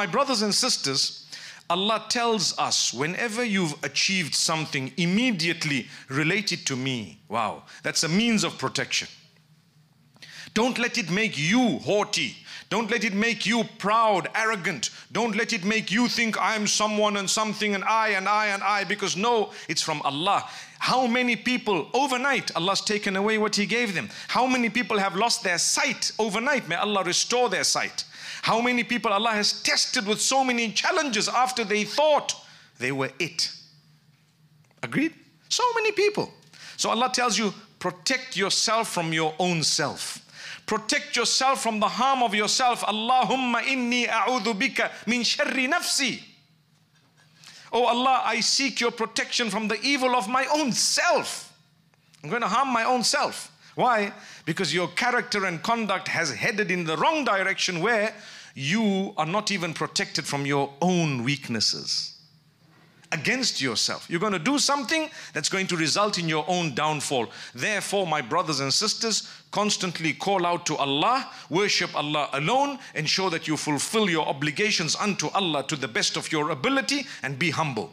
My brothers and sisters, Allah tells us whenever you've achieved something, immediately relate it to me. Wow, that's a means of protection. Don't let it make you haughty. Don't let it make you proud, arrogant. Don't let it make you think I'm someone and something and I and I and I because no, it's from Allah. How many people overnight Allah's taken away what He gave them? How many people have lost their sight overnight? May Allah restore their sight. How many people Allah has tested with so many challenges after they thought they were it? Agreed? So many people. So Allah tells you, protect yourself from your own self. Protect yourself from the harm of yourself. Allahumma inni a'udhu bika min sharri nafsi. Oh Allah, I seek your protection from the evil of my own self. I'm going to harm my own self. Why? Because your character and conduct has headed in the wrong direction where you are not even protected from your own weaknesses against yourself. You're going to do something that's going to result in your own downfall. Therefore, my brothers and sisters, constantly call out to Allah, worship Allah alone, ensure that you fulfill your obligations unto Allah to the best of your ability, and be humble.